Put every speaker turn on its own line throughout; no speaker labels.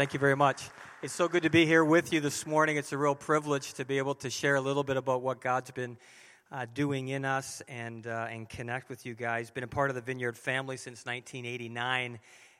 Thank you very much. It's so good to be here with you this morning. It's a real privilege to be able to share a little bit about what God's been uh, doing in us and, uh, and connect with you guys. Been a part of the Vineyard family since 1989.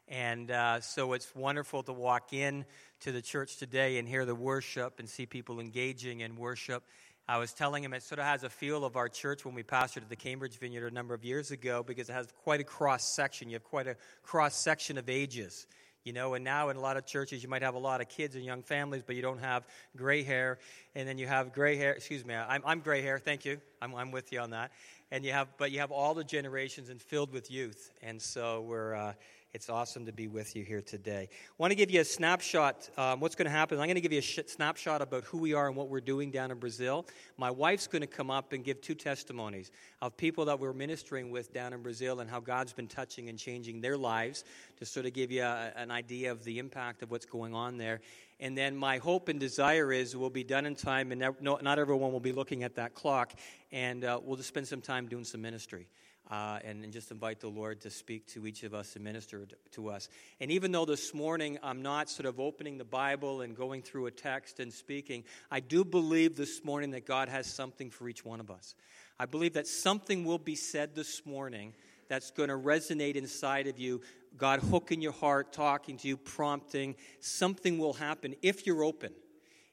And uh, so it's wonderful to walk in to the church today and hear the worship and see people engaging in worship. I was telling him it sort of has a feel of our church when we pastored at the Cambridge Vineyard a number of years ago because it has quite a cross section. You have quite a cross section of ages. You know, and now in a lot of churches, you might have a lot of kids and young families, but you don't have gray hair. And then you have gray hair. Excuse me, I'm, I'm gray hair. Thank you. I'm, I'm with you on that. And you have, but you have all the generations and filled with youth. And so we're, uh, it's awesome to be with you here today. I want to give you a snapshot. Um, what's going to happen? I'm going to give you a sh- snapshot about who we are and what we're doing down in Brazil. My wife's going to come up and give two testimonies of people that we're ministering with down in Brazil and how God's been touching and changing their lives to sort of give you a, an idea of the impact of what's going on there. And then my hope and desire is we'll be done in time, and not everyone will be looking at that clock, and uh, we'll just spend some time doing some ministry uh, and, and, just invite the Lord to speak to each of us and minister to us. And even though this morning I'm not sort of opening the Bible and going through a text and speaking, I do believe this morning that God has something for each one of us. I believe that something will be said this morning that's going to resonate inside of you. God hooking your heart, talking to you, prompting. Something will happen if you're open.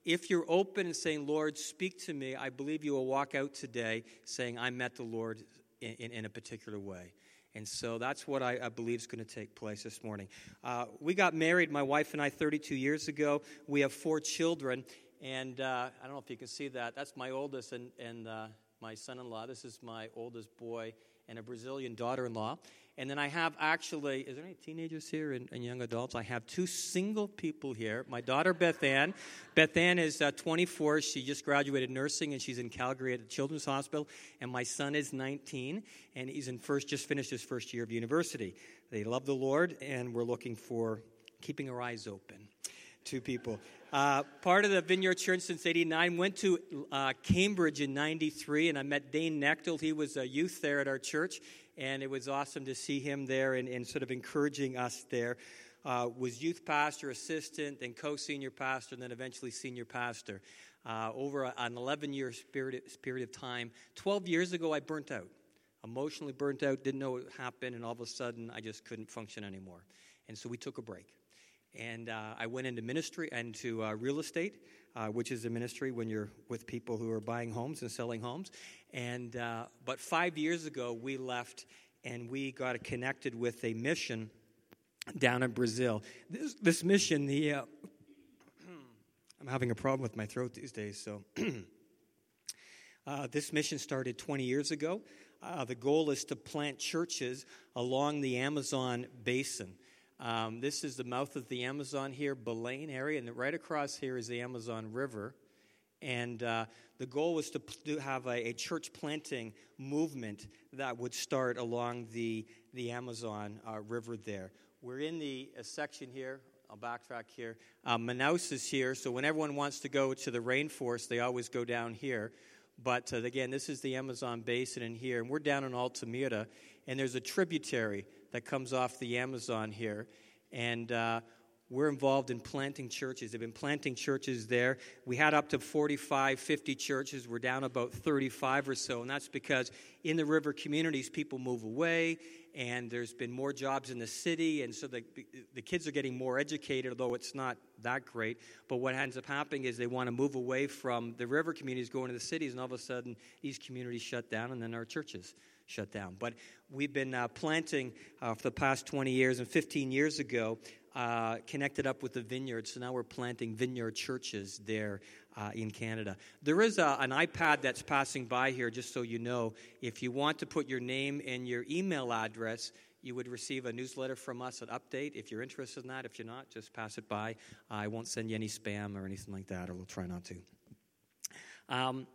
If you're open and saying, Lord, speak to me, I believe you will walk out today saying, I met the Lord in, in, in a particular way. And so that's what I, I believe is going to take place this morning. Uh, we got married, my wife and I, 32 years ago. We have four children. And uh, I don't know if you can see that. That's my oldest and, and uh, my son in law. This is my oldest boy and a Brazilian daughter in law. And then I have actually, is there any teenagers here and, and, young adults? I have two single people here. My daughter, Beth Ann. Beth Ann is uh, 24. She just graduated nursing and she's in Calgary at the Children's Hospital. And my son is 19 and he's in first, just finished his first year of university. They love the Lord and we're looking for keeping our eyes open. Two people. Uh, part of the Vineyard Church since 89. Went to uh, Cambridge in 93 and I met Dane Nechtel. He was a youth there at our church and it was awesome to see him there and, and sort of encouraging us there. Uh, was youth pastor, assistant, then co senior pastor, and then eventually senior pastor. Uh, over a, an 11 year period, period of time. 12 years ago, I burnt out. Emotionally burnt out, didn't know what happened, and all of a sudden, I just couldn't function anymore. And so we took a break. And uh, I went into ministry and to uh, real estate, uh, which is a ministry when you're with people who are buying homes and selling homes. And uh, but five years ago, we left and we got connected with a mission down in Brazil. This, this mission, the uh, I'm having a problem with my throat these days, so. Uh, this mission started 20 years ago. the goal is to plant churches along the Amazon basin. Um, this is the mouth of the Amazon here, Belém area, and right across here is the Amazon River. And uh, the goal was to, to have a, a, church planting movement that would start along the, the Amazon uh, River there. We're in the section here. I'll backtrack here. Uh, Manaus is here, so when everyone wants to go to the rainforest, they always go down here. But uh, again, this is the Amazon basin in here, and we're down in Altamira, and there's a tributary that comes off the Amazon here. And uh, we're involved in planting churches. They've been planting churches there. We had up to 45, 50 churches. We're down about 35 or so. And that's because in the river communities, people move away, and there's been more jobs in the city. And so the, the kids are getting more educated, although it's not that great. But what ends up happening is they want to move away from the river communities, going to the cities, and all of a sudden, these communities shut down, and then our churches shut down. But we've been uh, planting uh, for the past 20 years, and 15 years ago, uh, connected up with the vineyard. So now we're planting vineyard churches there uh, in Canada. There is a, an iPad that's passing by here, just so you know. If you want to put your name and your email address, you would receive a newsletter from us, an update. If you're interested in that, if you're not, just pass it by. I won't send you any spam or anything like that, or we'll try not to. Um,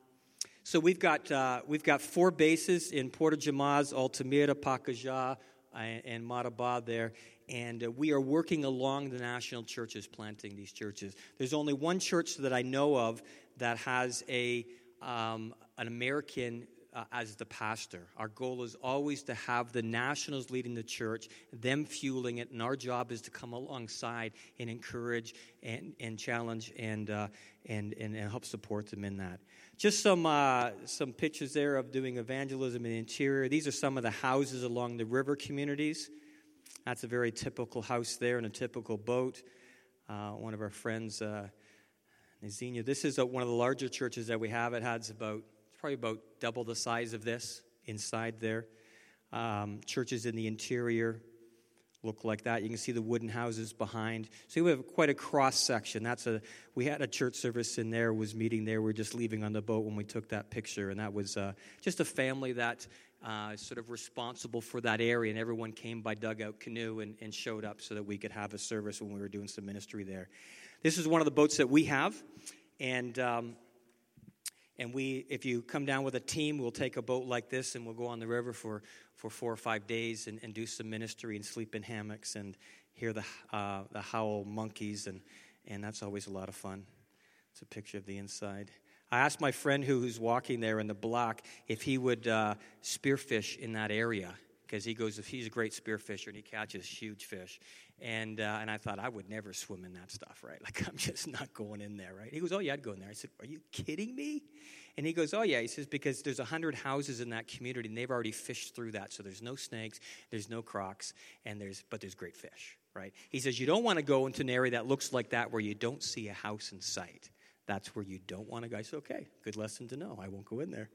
so we've got, uh, we've got four bases in Porto de Moz, Altamira, Pacajá, uh, and Marabá there. And uh, we are working along the national churches, planting these churches. There's only one church that I know of that has a, um, an American uh, as the pastor. Our goal is always to have the nationals leading the church, them fueling it, and our job is to come alongside and encourage and, and challenge and, uh, and, and, and, help support them in that. Just some, uh, some pictures there of doing evangelism in the interior. These are some of the houses along the river communities. That's a very typical house there and a typical boat. Uh, one of our friends, uh, Nazenia, this is a, one of the larger churches that we have. It has about, probably about double the size of this inside there. Um, churches in the interior look like that. You can see the wooden houses behind. So we have quite a cross section. That's a we had a church service in there. Was meeting there. We are just leaving on the boat when we took that picture, and that was uh, just a family that uh, sort of responsible for that area, and everyone came by dugout canoe and, and, showed up so that we could have a service when we were doing some ministry there. This is one of the boats that we have, and um, and we, if you come down with a team, we'll take a boat like this and we'll go on the river for, for four or five days and, and do some ministry and sleep in hammocks and hear the, uh, the howl monkeys, and, and that's always a lot of fun. It's a picture of the inside. I asked my friend who, who's walking there in the block if he would uh, spearfish in that area because he goes, if he's a great spearfisher and he catches huge fish. And, uh, and I thought, I would never swim in that stuff, right? Like, I'm just not going in there, right? He goes, Oh, yeah, I'd go in there. I said, Are you kidding me? And he goes, Oh, yeah. He says, Because there's 100 houses in that community and they've already fished through that. So there's no snakes, there's no crocs, and there's, but there's great fish, right? He says, You don't want to go into an area that looks like that where you don't see a house in sight that's where you don't want to go. I said, okay, good lesson to know. I won't go in there.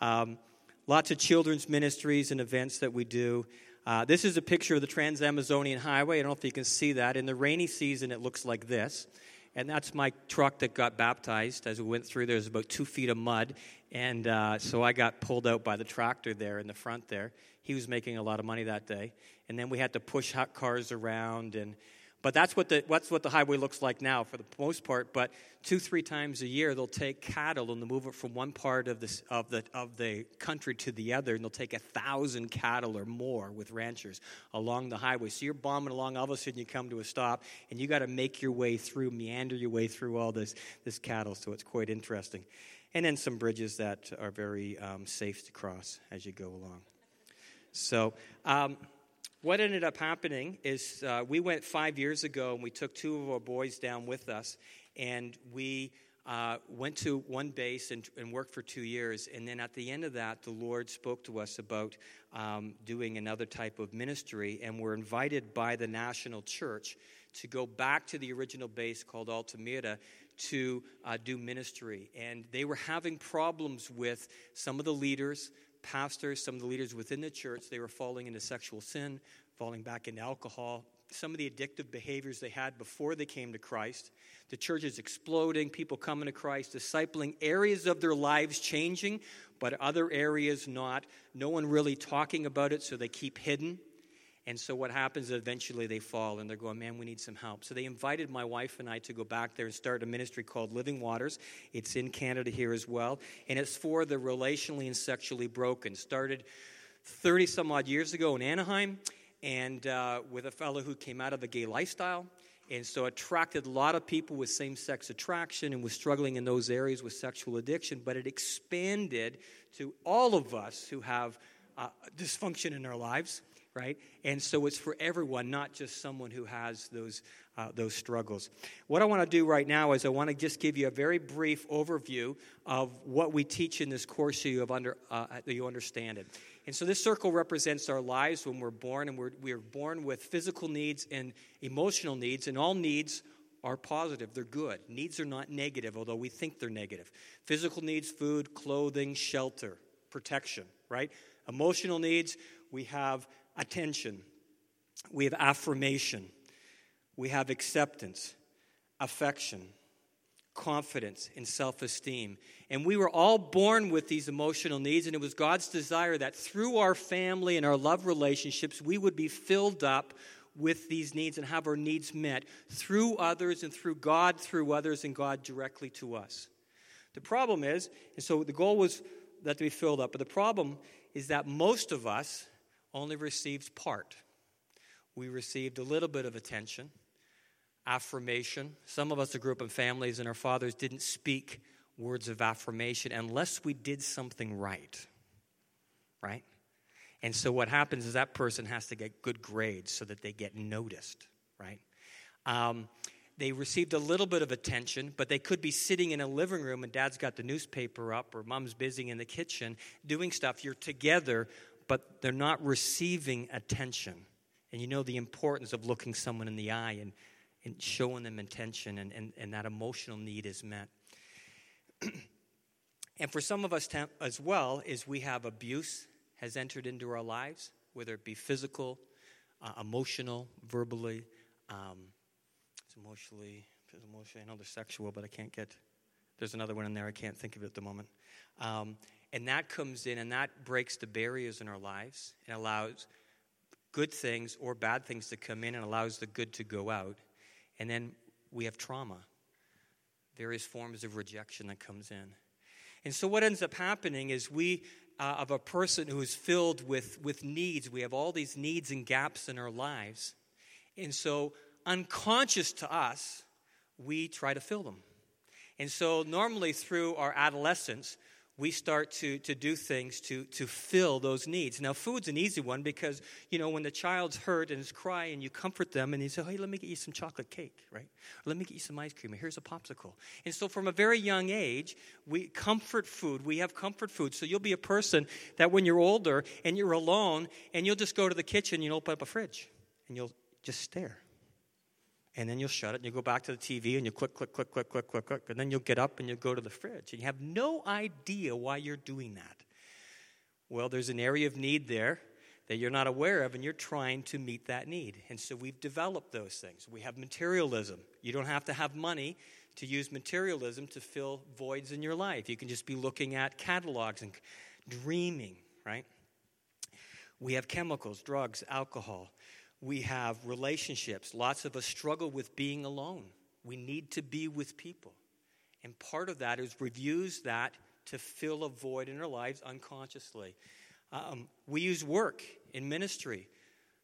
Um, lots of children's ministries and events that we do. Uh, this is a picture of the Trans Amazonian Highway. I don't know if you can see that. In the rainy season, it looks like this. And that's my truck that got baptized as we went through. There's about two feet of mud. And uh, so I got pulled out by the tractor there in the front there. He was making a lot of money that day. And then we had to push hot cars around and but that's what, the, that's what the highway looks like now for the most part. But two, three times a year, they'll take cattle and they'll move it from one part of, this, of, the, of the country to the other, and they'll take a thousand cattle or more with ranchers along the highway. So you're bombing along, all of a sudden you come to a stop, and you got to make your way through, meander your way through all this, this cattle. So it's quite interesting. And then some bridges that are very um, safe to cross as you go along. So, um, what ended up happening is uh, we went five years ago and we took two of our boys down with us and we uh, went to one base and, and, worked for two years. And then at the end of that, the Lord spoke to us about um, doing another type of ministry. And we're invited by the national church to go back to the original base called Altamira to uh, do ministry. And they were having problems with some of the leaders, pastors, some of the leaders within the church, they were falling into sexual sin, falling back into alcohol, some of the addictive behaviors they had before they came to Christ. The church is exploding, people coming to Christ, discipling, areas of their lives changing, but other areas not. No one really talking about it, so they keep hidden. And so what happens is eventually they fall and they're going, man, we need some help. So they invited my wife and I to go back there and start a ministry called Living Waters. It's in Canada here as well. And it's for the relationally and sexually broken. Started 30 some odd years ago in Anaheim and uh, with a fellow who came out of the gay lifestyle. And so attracted a lot of people with same sex attraction and was struggling in those areas with sexual addiction. But it expanded to all of us who have uh, dysfunction in our lives right? And so it's for everyone, not just someone who has those, uh, those struggles. What I want to do right now is I want to just give you a very brief overview of what we teach in this course so you, have under, uh, you understand it. And so this circle represents our lives when we're born, and we're, we're born with physical needs and emotional needs, and all needs are positive. They're good. Needs are not negative, although we think they're negative. Physical needs, food, clothing, shelter, protection, right? Emotional needs, we have attention, we have affirmation, we have acceptance, affection, confidence, and self esteem. And we were all born with these emotional needs, and it was God's desire that through our family and our love relationships, we would be filled up with these needs and have our needs met through others and through God, through others, and God directly to us. The problem is, and so the goal was that to be filled up, but the problem is that most of us only received part. We received a little bit of attention, affirmation. Some of us grew up in families and our fathers didn't speak words of affirmation unless we did something right. Right? And so what happens is that person has to get good grades so that they get noticed, right? Um, they received a little bit of attention, but they could be sitting in a living room and dad's got the newspaper up or mom's busy in the kitchen doing stuff. You're together, but they're not receiving attention. And you know the importance of looking someone in the eye and, and showing them attention, and, and, and that emotional need is met. and for some of us as well, is we have abuse has entered into our lives, whether it be physical, uh, emotional, verbally. Um, it's emotionally, emotionally. I know they're sexual, but I can't get. There's another one in there. I can't think of it at the moment. Um, and that comes in and that breaks the barriers in our lives and allows good things or bad things to come in and allows the good to go out. And then we have trauma, various forms of rejection that comes in. And so what ends up happening is we uh, of a person who is filled with, with needs. We have all these needs and gaps in our lives. And so, unconscious to us, we try to fill them. And so, normally through our adolescence, we start to, to do things to, to fill those needs. Now, food's an easy one because, you know, when the child's hurt and is crying, you comfort them and you say, hey, let me get you some chocolate cake, right? Or let me get you some ice cream. here's a popsicle. And so, from a very young age, we comfort food. We have comfort food. So, you'll be a person that when you're older and you're alone and you'll just go to the kitchen, you'll open up a fridge and you'll just stare and then you'll shut it and you go back to the TV and you click, click, click, click, click, click, click, and then you'll get up and you'll go to the fridge. And you have no idea why you're doing that. Well, there's an area of need there that you're not aware of, and you're trying to meet that need. And so we've developed those things. We have materialism. You don't have to have money to use materialism to fill voids in your life. You can just be looking at catalogs and dreaming, right? We have chemicals, drugs, alcohol. We have relationships. Lots of us struggle with being alone. We need to be with people. And part of that is used that to fill a void in our lives unconsciously. Um, we use work in ministry.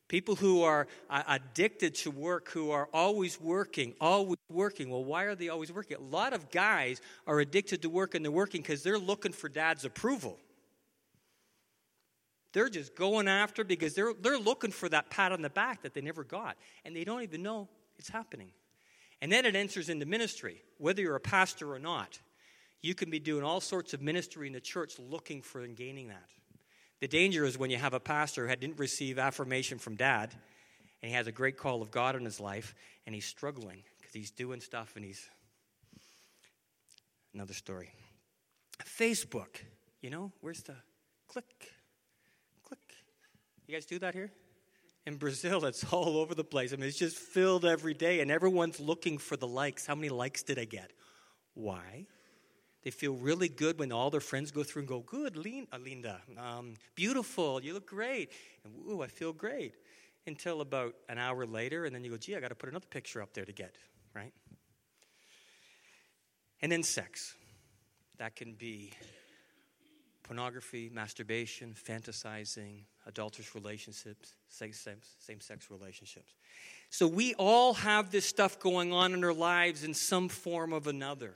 People who are uh, addicted to work, who are always working, always working. Well, why are they always working? A lot of guys are addicted to work and they're working because they're looking for dad's approval. They're just going after because they're, they're looking for that pat on the back that they never got. And they don't even know it's happening. And then it enters into ministry, whether you're a pastor or not. You can be doing all sorts of ministry in the church looking for and gaining that. The danger is when you have a pastor who didn't receive affirmation from dad, and he has a great call of God in his life, and he's struggling because he's doing stuff and he's. Another story. Facebook, you know, where's the click? You guys do that here? In Brazil, it's all over the place. I mean, it's just filled every day, and everyone's looking for the likes. How many likes did I get? Why? They feel really good when all their friends go through and go, Good, uh, Linda, um, beautiful, you look great. And, Ooh, I feel great. Until about an hour later, and then you go, Gee, I got to put another picture up there to get, right? And then sex. That can be pornography, masturbation, fantasizing, adulterous relationships, same sex relationships. So we all have this stuff going on in our lives in some form of another.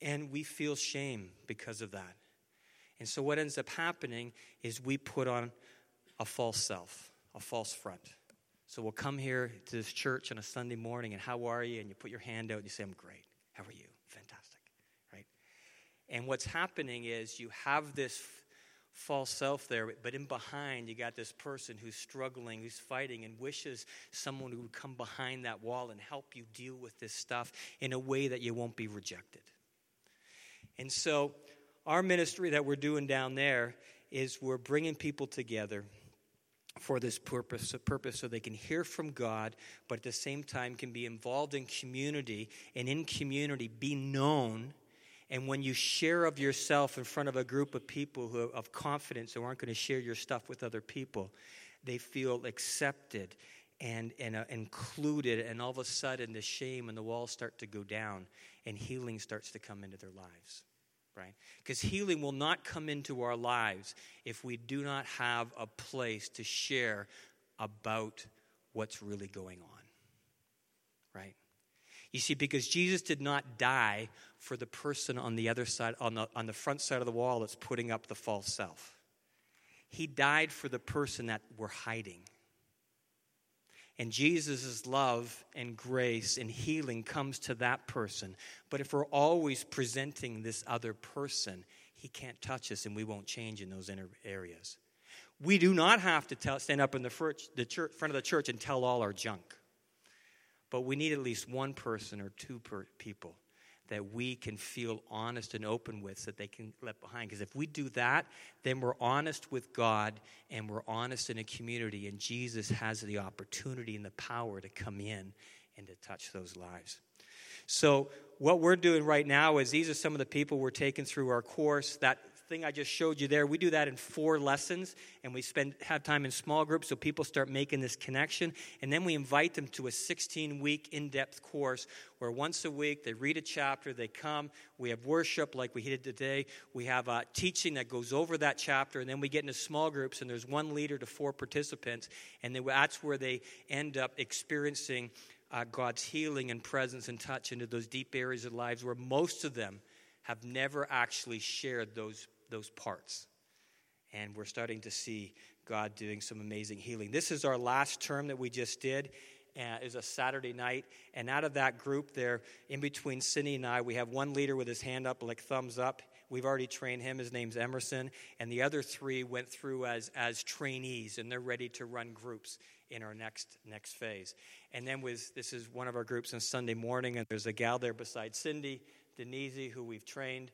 And we feel shame because of that. And so what ends up happening is we put on a false self, a false front. So we'll come here to this church on a Sunday morning, and how are you? And you put your hand out and you say, I'm great. How are you? And what's happening is you have this false self there, but in behind, you got this person who's struggling, who's fighting, and wishes someone who would come behind that wall and help you deal with this stuff in a way that you won't be rejected. And so, our ministry that we're doing down there is we're bringing people together for this purpose, purpose so they can hear from God, but at the same time can be involved in community and in community be known and when you share of yourself in front of a group of people who of confidence who aren't going to share your stuff with other people, they feel accepted and, and uh, included. And all of a sudden, the shame and the walls start to go down, and healing starts to come into their lives. Right? Because healing will not come into our lives if we do not have a place to share about what's really going on. Right? You see, because Jesus did not die for the person on the other side, on the, on the front side of the wall that's putting up the false self. He died for the person that we're hiding. And Jesus' love and grace and healing comes to that person. But if we're always presenting this other person, he can't touch us and we won't change in those inner areas. We do not have to tell, stand up in the, front, of the church and tell all our junk. But we need at least one person or two per people that we can feel honest and open with so that they can let behind. Because if we do that, then we're honest with God and we're honest in a community, and Jesus has the opportunity and the power to come in and to touch those lives. So, what we're doing right now is these are some of the people we're taking through our course. That thing I just showed you there, we do that in four lessons, and we spend have time in small groups so people start making this connection. And then we invite them to a 16 week in depth course where once a week they read a chapter, they come, we have worship like we did today, we have a teaching that goes over that chapter, and then we get into small groups, and there's one leader to four participants, and that's where they end up experiencing. Uh, God's healing and presence and touch into those deep areas of lives where most of them have never actually shared those those parts. And we're starting to see God doing some amazing healing. This is our last term that we just did. Uh, is a Saturday night, and out of that group there, in between Cindy and I, we have one leader with his hand up, like thumbs up. We've already trained him. His name's Emerson, and the other three went through as as trainees, and they're ready to run groups in our next next phase. And then with this is one of our groups on Sunday morning, and there's a gal there beside Cindy, Denise, who we've trained.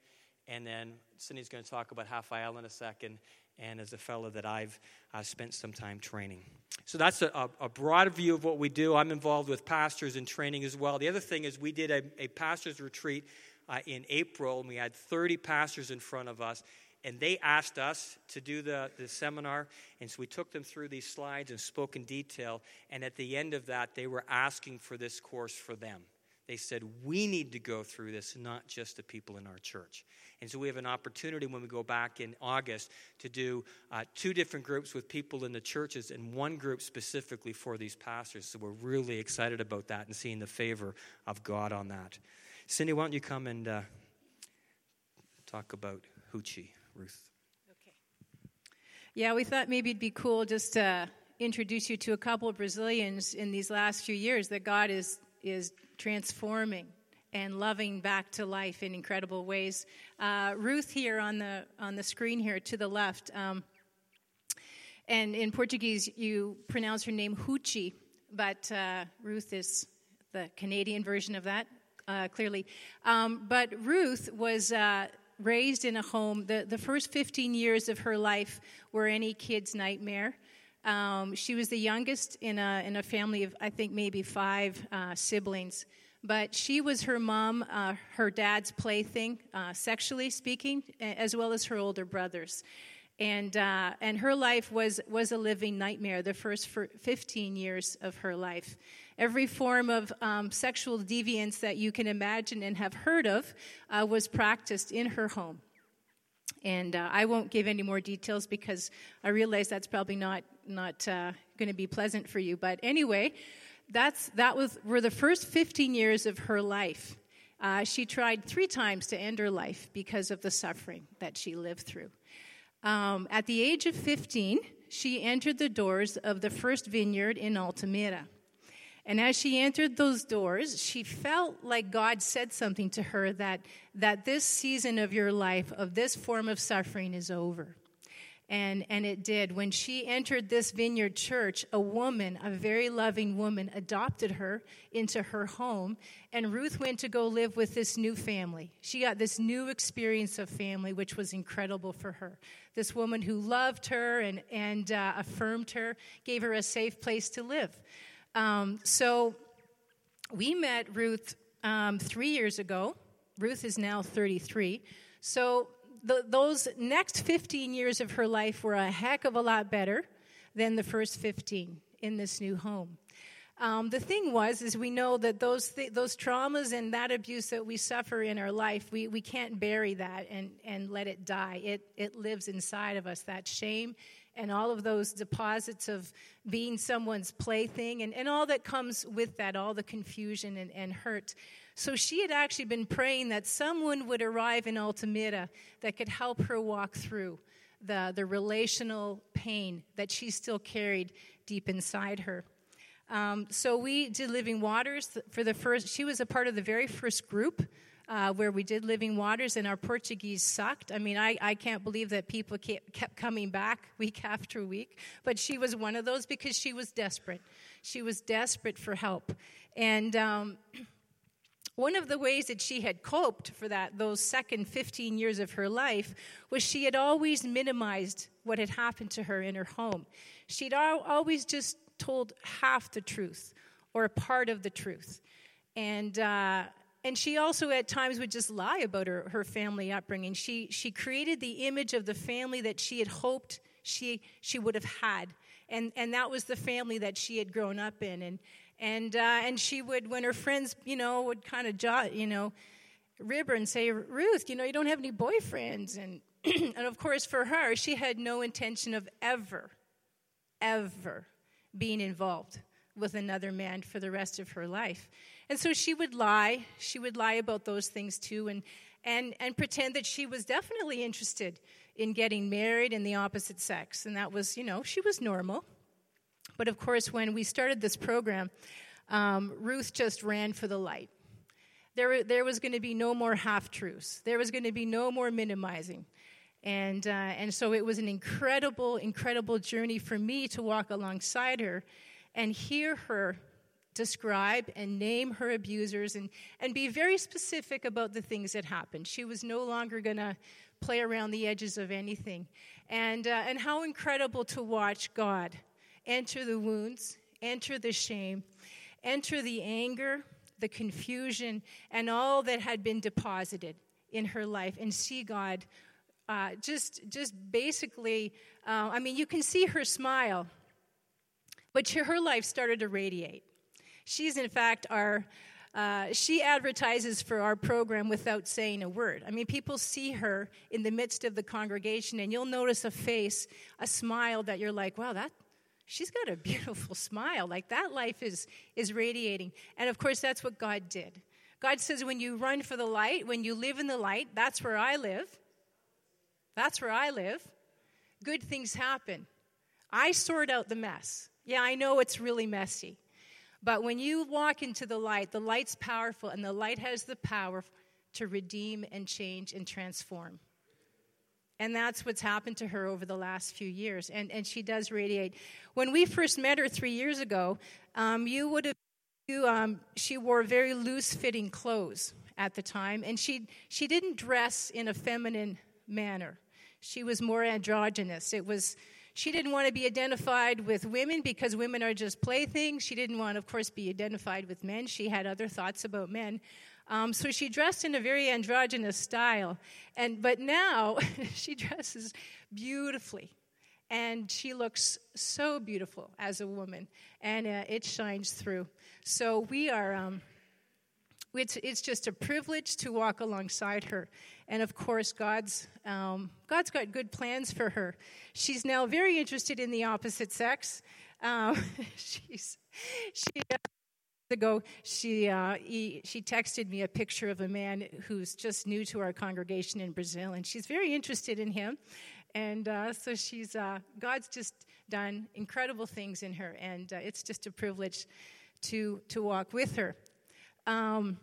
And then Cindy's going to talk about Raphael in a second, and as a fellow that I've uh, spent some time training. So that's a, a, broad view of what we do. I'm involved with pastors in training as well. The other thing is, we did a, a pastor's retreat uh, in April, and we had 30 pastors in front of us. And they asked us to do the, the seminar, and so we took them through these slides and spoke in detail. And at the end of that, they were asking for this course for them. They said, We need to go through this, not just the people in our church. And so we have an opportunity when we go back in August to do uh, two different groups with people in the churches and one group specifically for these pastors. So we're really excited about that and seeing the favor of God on that. Cindy, why don't you come and uh, talk about Hoochie, Ruth?
Okay. Yeah, we thought maybe it'd be cool just to introduce you to a couple of Brazilians in these last few years that God is, is transforming and loving back to life in incredible ways. Uh, Ruth here on the on the screen here to the left, um, and in Portuguese you pronounce her name Huchi, but uh, Ruth is the Canadian version of that. Uh, clearly, um, but Ruth was uh, raised in a home. The the first 15 years of her life were any kid's nightmare. Um, she was the youngest in a in a family of I think maybe five uh, siblings but she was her mom, uh, her dad's plaything, uh, sexually speaking, as well as her older brothers. And, uh, and her life was, was a living nightmare the first 15 years of her life. Every form of um, sexual deviance that you can imagine and have heard of uh, was practiced in her home. And uh, I won't give any more details because I realize that's probably not, not uh, going to be pleasant for you. But anyway, that's, that was, were the first 15 years of her life. Uh, she tried three times to end her life because of the suffering that she lived through. Um, at the age of 15, she entered the doors of the first vineyard in Altamira. And as she entered those doors, she felt like God said something to her that, that this season of your life, of this form of suffering, is over. And, and it did. When she entered this vineyard church, a woman, a very loving woman, adopted her into her home. And Ruth went to go live with this new family. She got this new experience of family, which was incredible for her. This woman who loved her and, and uh, affirmed her, gave her a safe place to live. Um, so we met Ruth um, three years ago. Ruth is now 33. So the, those next 15 years of her life were a heck of a lot better than the first 15 in this new home. Um, the thing was, is we know that those th- those traumas and that abuse that we suffer in our life, we, we can't bury that and, and let it die. It it lives inside of us. That shame and all of those deposits of being someone's plaything and, and all that comes with that, all the confusion and, and hurt. So she had actually been praying that someone would arrive in Altamira that could help her walk through the, the relational pain that she still carried deep inside her. Um, so we did Living Waters for the first, she was a part of the very first group uh, where we did Living Waters, and our Portuguese sucked. I mean, I, I can't believe that people kept coming back week after week, but she was one of those because she was desperate. She was desperate for help. And um, one of the ways that she had coped for that, those second 15 years of her life, was she had always minimized what had happened to her in her home. She'd always just told half the truth or a part of the truth. And, uh, and she also at times would just lie about her, her family upbringing. She, she created the image of the family that she had hoped she, she would have had. And, and that was the family that she had grown up in. And, and, uh, and she would, when her friends, you know, would kind of, jo- you know, rib her and say, Ruth, you know, you don't have any boyfriends. And, and of course, for her, she had no intention of ever, ever being involved with another man for the rest of her life. And so she would lie. She would lie about those things too and, and, and pretend that she was definitely interested in getting married in the opposite sex. And that was, you know, she was normal. But of course, when we started this program, um, Ruth just ran for the light. There, there was going to be no more half truths, there was going to be no more minimizing. And, uh, and so it was an incredible, incredible journey for me to walk alongside her and hear her describe and name her abusers and, and be very specific about the things that happened. She was no longer going to play around the edges of anything. And, uh, and how incredible to watch God enter the wounds, enter the shame, enter the anger, the confusion, and all that had been deposited in her life, and see God uh, just, just basically, uh, I mean, you can see her smile, but her life started to radiate. She's, in fact, our. Uh, she advertises for our program without saying a word. I mean, people see her in the midst of the congregation, and you'll notice a face, a smile that you're like, wow, that, she's got a beautiful smile. Like that life is, is radiating. And of course, that's what God did. God says, when you run for the light, when you live in the light, that's where I live. That's where I live. Good things happen. I sort out the mess. Yeah, I know it's really messy. But when you walk into the light, the light's powerful, and the light has the power to redeem and change and transform. And that's what's happened to her over the last few years. And, and she does radiate. When we first met her three years ago, um, you would have, you, um, she wore very loose fitting clothes at the time, and she, she didn't dress in a feminine manner. She was more androgynous. It was she didn't want to be identified with women because women are just playthings. She didn't want, of course, be identified with men. She had other thoughts about men. Um, so she dressed in a very androgynous style. And, but now she dresses beautifully. And she looks so beautiful as a woman. And uh, it shines through. So we are. Um, it's, it's just a privilege to walk alongside her. And of course, God's, um, God's got good plans for her. She's now very interested in the opposite sex. Um, she's, she, uh, ago, she, uh, he, she texted me a picture of a man who's just new to our congregation in Brazil, and she's very interested in him. And uh, so she's, uh, God's just done incredible things in her, and uh, it's just a privilege to, to walk with her. Um,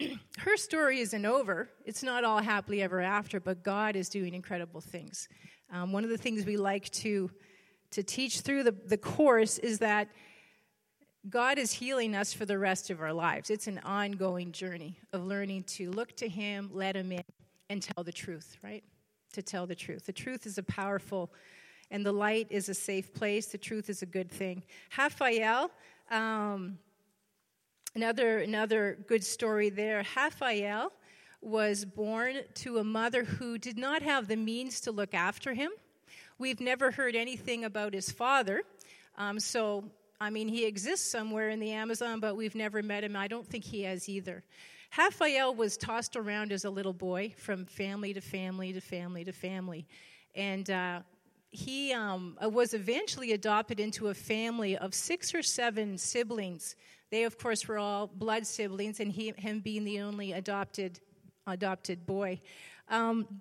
her story isn't over. It's not all happily ever after, but God is doing incredible things. Um, one of the things we like to, to teach through the, the course is that God is healing us for the rest of our lives. It's an ongoing journey of learning to look to Him, let Him in, and tell the truth, right? To tell the truth. The truth is a powerful, and the light is a safe place. The truth is a good thing. Raphael, um, Another, another good story there. Raphael was born to a mother who did not have the means to look after him. We've never heard anything about his father. Um, so, I mean, he exists somewhere in the Amazon, but we've never met him. I don't think he has either. Raphael was tossed around as a little boy from family to family to family to family. And uh, he um, was eventually adopted into a family of six or seven siblings. They, of course, were all blood siblings, and he, him being the only adopted adopted boy. Um,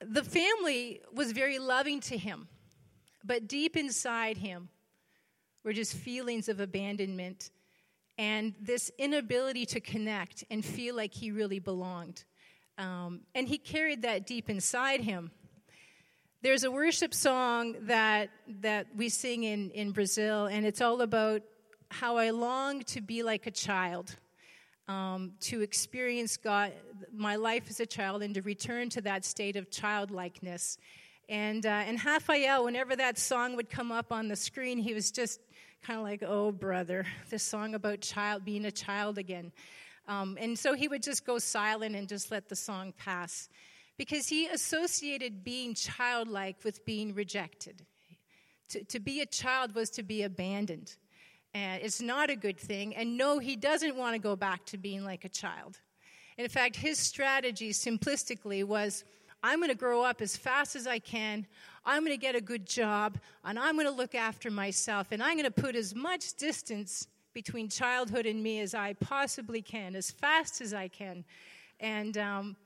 the family was very loving to him, but deep inside him were just feelings of abandonment and this inability to connect and feel like he really belonged. Um, and he carried that deep inside him. There's a worship song that, that we sing in, in Brazil, and it's all about how I long to be like a child um, to experience God, my life as a child, and to return to that state of childlikeness. And, uh, and Raphael, whenever that song would come up on the screen, he was just kind of like, oh, brother, this song about child being a child again. Um, and so he would just go silent and just let the song pass because he associated being childlike with being rejected. To, to be a child was to be abandoned. And it's not a good thing. And no, he doesn't want to go back to being like a child. In fact, his strategy simplistically was I'm going to grow up as fast as I can. I'm going to get a good job. And I'm going to look after myself. And I'm going to put as much distance between childhood and me as I possibly can, as fast as I can. And, um,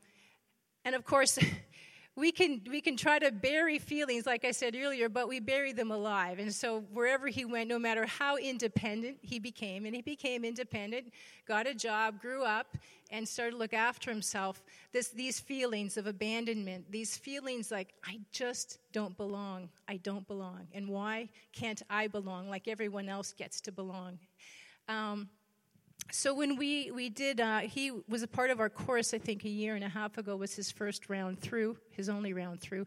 and of course, we can we can try to bury feelings like i said earlier but we bury them alive. And so wherever he went no matter how independent he became and he became independent got a job grew up and started to look after himself this these feelings of abandonment these feelings like i just don't belong. I don't belong. And why can't i belong like everyone else gets to belong? Um, so when we we did uh, he was a part of our course i think a year and a half ago was his first round through his only round through.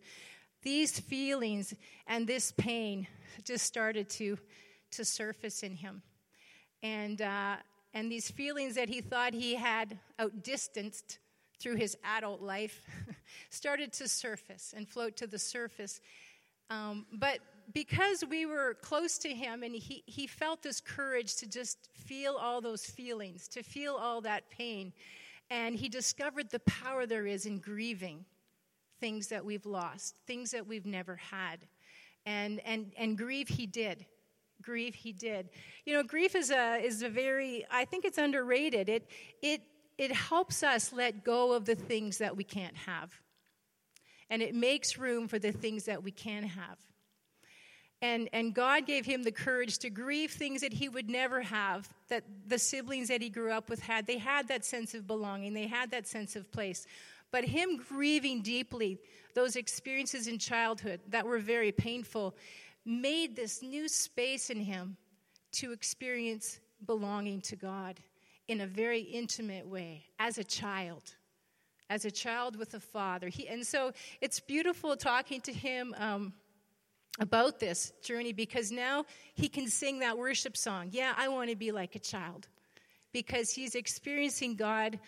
These feelings and this pain just started to to surface in him. And uh, and these feelings that he thought he had outdistanced through his adult life started to surface and float to the surface um, but because we were close to him and he, he felt this courage to just feel all those feelings, to feel all that pain, and he discovered the power there is in grieving things that we've lost, things that we've never had. And, and, and grieve he did. Grieve he did. You know, grief is a, is a very, I think it's underrated. It, it, it helps us let go of the things that we can't have. And it makes room for the things that we can have. And, and God gave him the courage to grieve things that he would never have, that the siblings that he grew up with had. They had that sense of belonging, they had that sense of place. But him grieving deeply those experiences in childhood that were very painful made this new space in him to experience belonging to God in a very intimate way as a child as a child with a father he, and so it's beautiful talking to him um, about this journey because now he can sing that worship song. Yeah, I want to be like a child because he's experiencing God,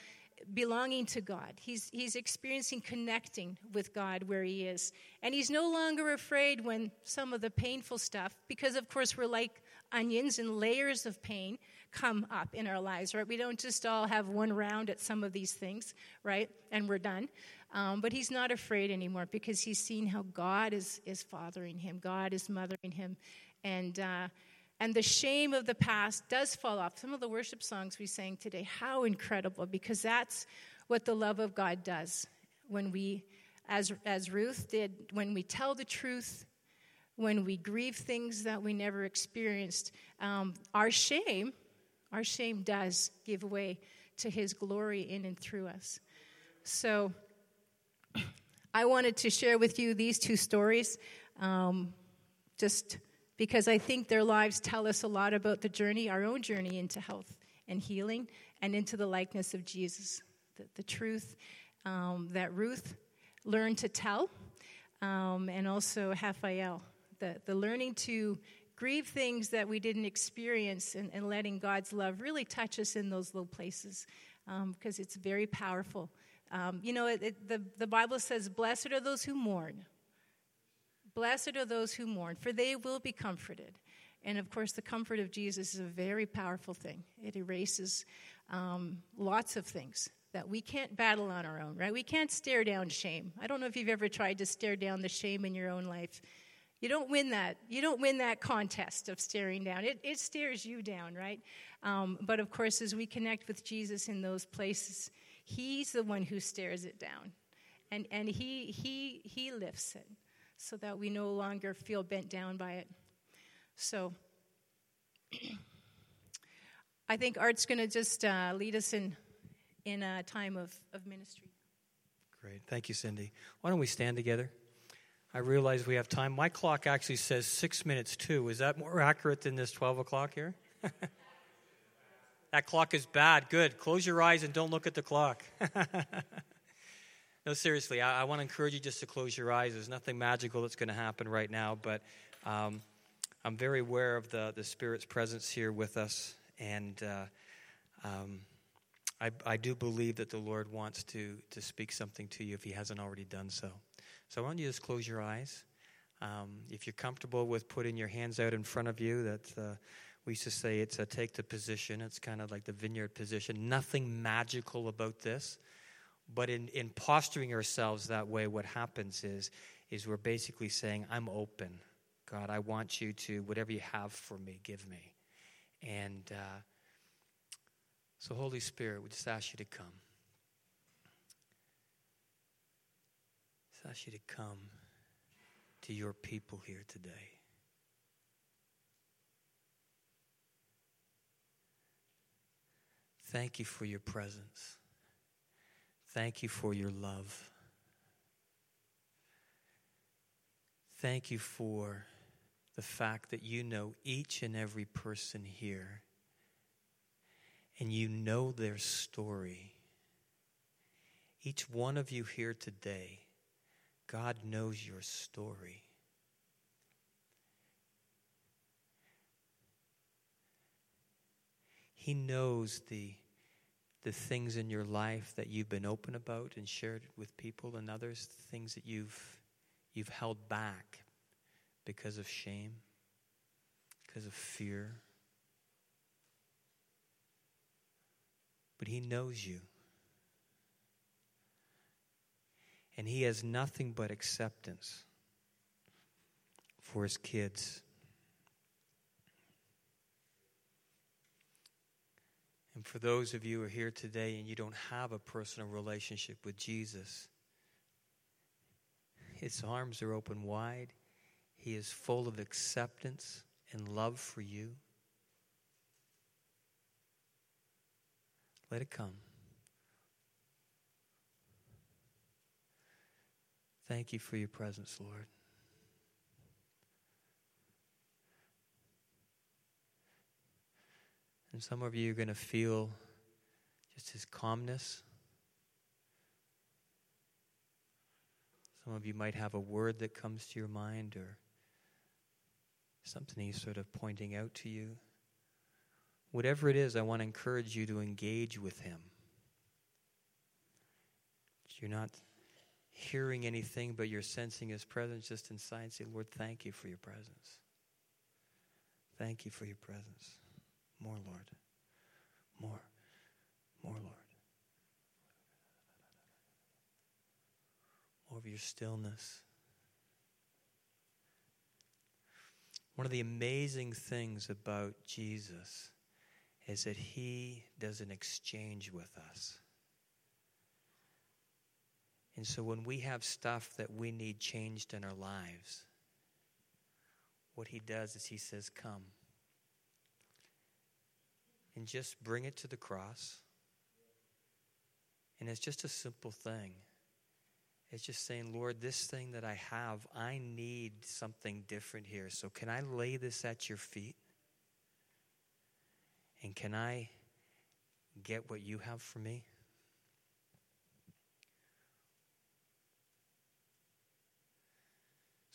belonging to God. He's, he's experiencing connecting with God where he is. And he's no longer afraid when some of the painful stuff, because of course we're like onions and layers of pain come up in our lives, right? We don't just all have one round at some of these things, right? And we're done. Um, but he's not afraid anymore because he's seen how God is, is fathering him, God is mothering him. And, uh, and the shame of the past does fall off. Some of the worship songs we sang today, how incredible, because that's what the love of God does when we, as, as Ruth did, when we tell the truth, when we grieve things that we never experienced, um, our shame, our shame does give way to his glory in and through us. So, I wanted to share with you these two stories um, just because I think their lives tell us a lot about the journey, our own journey into health and healing and into the likeness of Jesus. The, the truth um, that Ruth learned to tell, um, and also Raphael, the, the learning to grieve things that we didn't experience and, and letting God's love really touch us in those little places because um, it's very powerful. Um, you know, it, it, the, the Bible says, Blessed are those who mourn. Blessed are those who mourn, for they will be comforted. And of course, the comfort of Jesus is a very powerful thing. It erases um, lots of things that we can't battle on our own, right? We can't stare down shame. I don't know if you've ever tried to stare down the shame in your own life. You don't win that. You don't win that contest of staring down. It, it stares you down, right? Um, but of course, as we connect with Jesus in those places, He's the one who stares it down, and and He He He lifts it, so that we no longer feel bent down by it. So. I think Art's going to just uh, lead us in in a time of, of ministry.
Great. Thank you, Cindy. Why don't we stand together? I realize we have time. My clock actually says six minutes too. Is that more accurate than this 12 o'clock here? that clock is bad. Good. Close your eyes and don't look at the clock. no, seriously, I, I, want to encourage you just to close your eyes. There's nothing magical that's going to happen right now, but um, I'm very aware of the, the Spirit's presence here with us. And uh, um, I, I do believe that the Lord wants to, to speak something to you if He hasn't already done so. So I want you to just close your eyes. Um, if you're comfortable with putting your hands out in front of you, that uh, we used to say it's a take the position. It's kind of like the vineyard position. Nothing magical about this, but in, in posturing ourselves that way, what happens is is we're basically saying, "I'm open, God. I want you to whatever you have for me, give me." And uh, so, Holy Spirit, we just ask you to come. Just ask you to come to your people here today. Thank you for your presence. Thank you for your love. Thank you for the fact that you know each and every person here and you know their story. Each one of you here today, God knows your story. He knows the, the things in your life that you've been open about and shared with people and others, things that you've, you've held back because of shame, because of fear. but He knows you. And He has nothing but acceptance for His kids. And for those of you who are here today and you don't have a personal relationship with Jesus, His arms are open wide. He is full of acceptance and love for you. Let it come. Thank you for your presence, Lord. And some of you are going to feel just his calmness. Some of you might have a word that comes to your mind or something he's sort of pointing out to you. Whatever it is, I want to encourage you to engage with Him. You're not hearing anything, but you're sensing His presence just inside. Say, Lord, thank you for your presence. Thank you for your presence. More, Lord. More. More, Lord. More of your stillness. One of the amazing things about Jesus is that He does an exchange with us. And so when we have stuff that we need changed in our lives, what He does is He says, Come. And just bring it to the cross. And it's just a simple thing. It's just saying, Lord, this thing that I have, I need something different here. So can I lay this at your feet? And can I get what you have for me?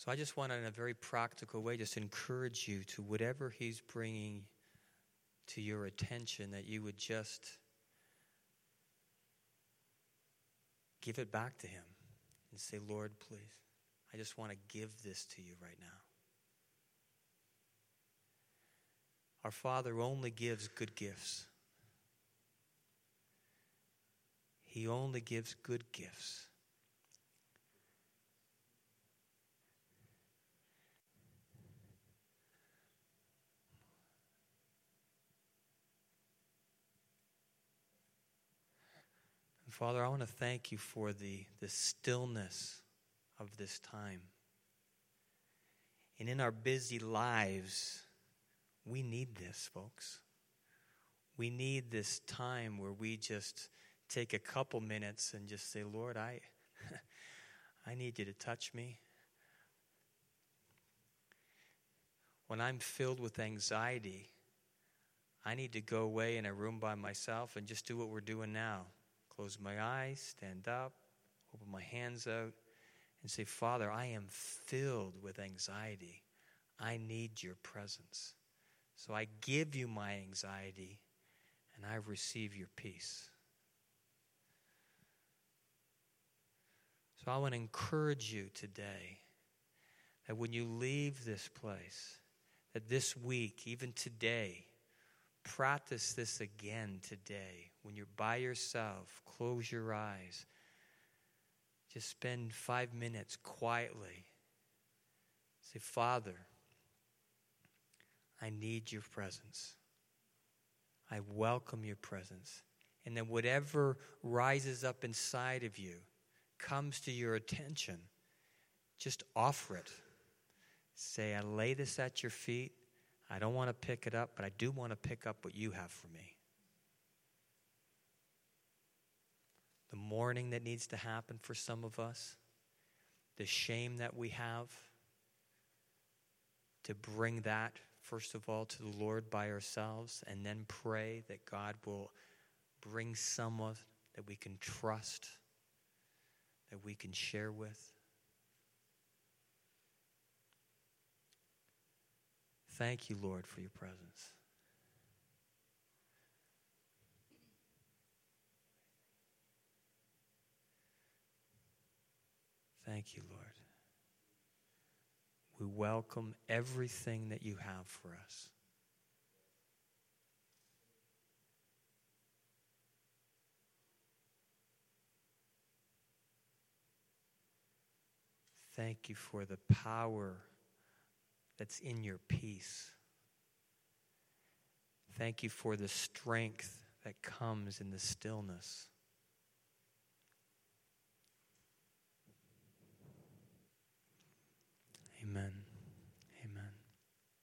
So I just want, in a very practical way, just encourage you to whatever He's bringing to your attention, that you would just give it back to Him and say, Lord, please, I just want to give this to you right now. Our Father only gives good gifts. He only gives good gifts. Father, I want to thank you for the, the stillness of this time. And in our busy lives, we need this, folks. We need this time where we just take a couple minutes and just say, Lord, I, I need you to touch me. When I'm filled with anxiety, I need to go away in a room by myself and just do what we're doing now. Close my eyes, stand up, open my hands out, and say, Father, I am filled with anxiety. I need your presence. So I give you my anxiety and I receive your peace. So I want to encourage you today that when you leave this place, that this week, even today, practice this again today. When you're by yourself, close your eyes. Just spend five minutes quietly. Say, Father, I need your presence. I welcome your presence. And then whatever rises up inside of you comes to your attention, just offer it. Say, I lay this at your feet. I don't want to pick it up, but I do want to pick up what you have for me. The mourning that needs to happen for some of us, the shame that we have, to bring that, first of all, to the Lord by ourselves, and then pray that God will bring someone that we can trust, that we can share with. Thank you, Lord, for your presence. Thank you, Lord. We welcome everything that you have for us. Thank you for the power that's in your peace. Thank you for the strength that comes in the stillness. Amen.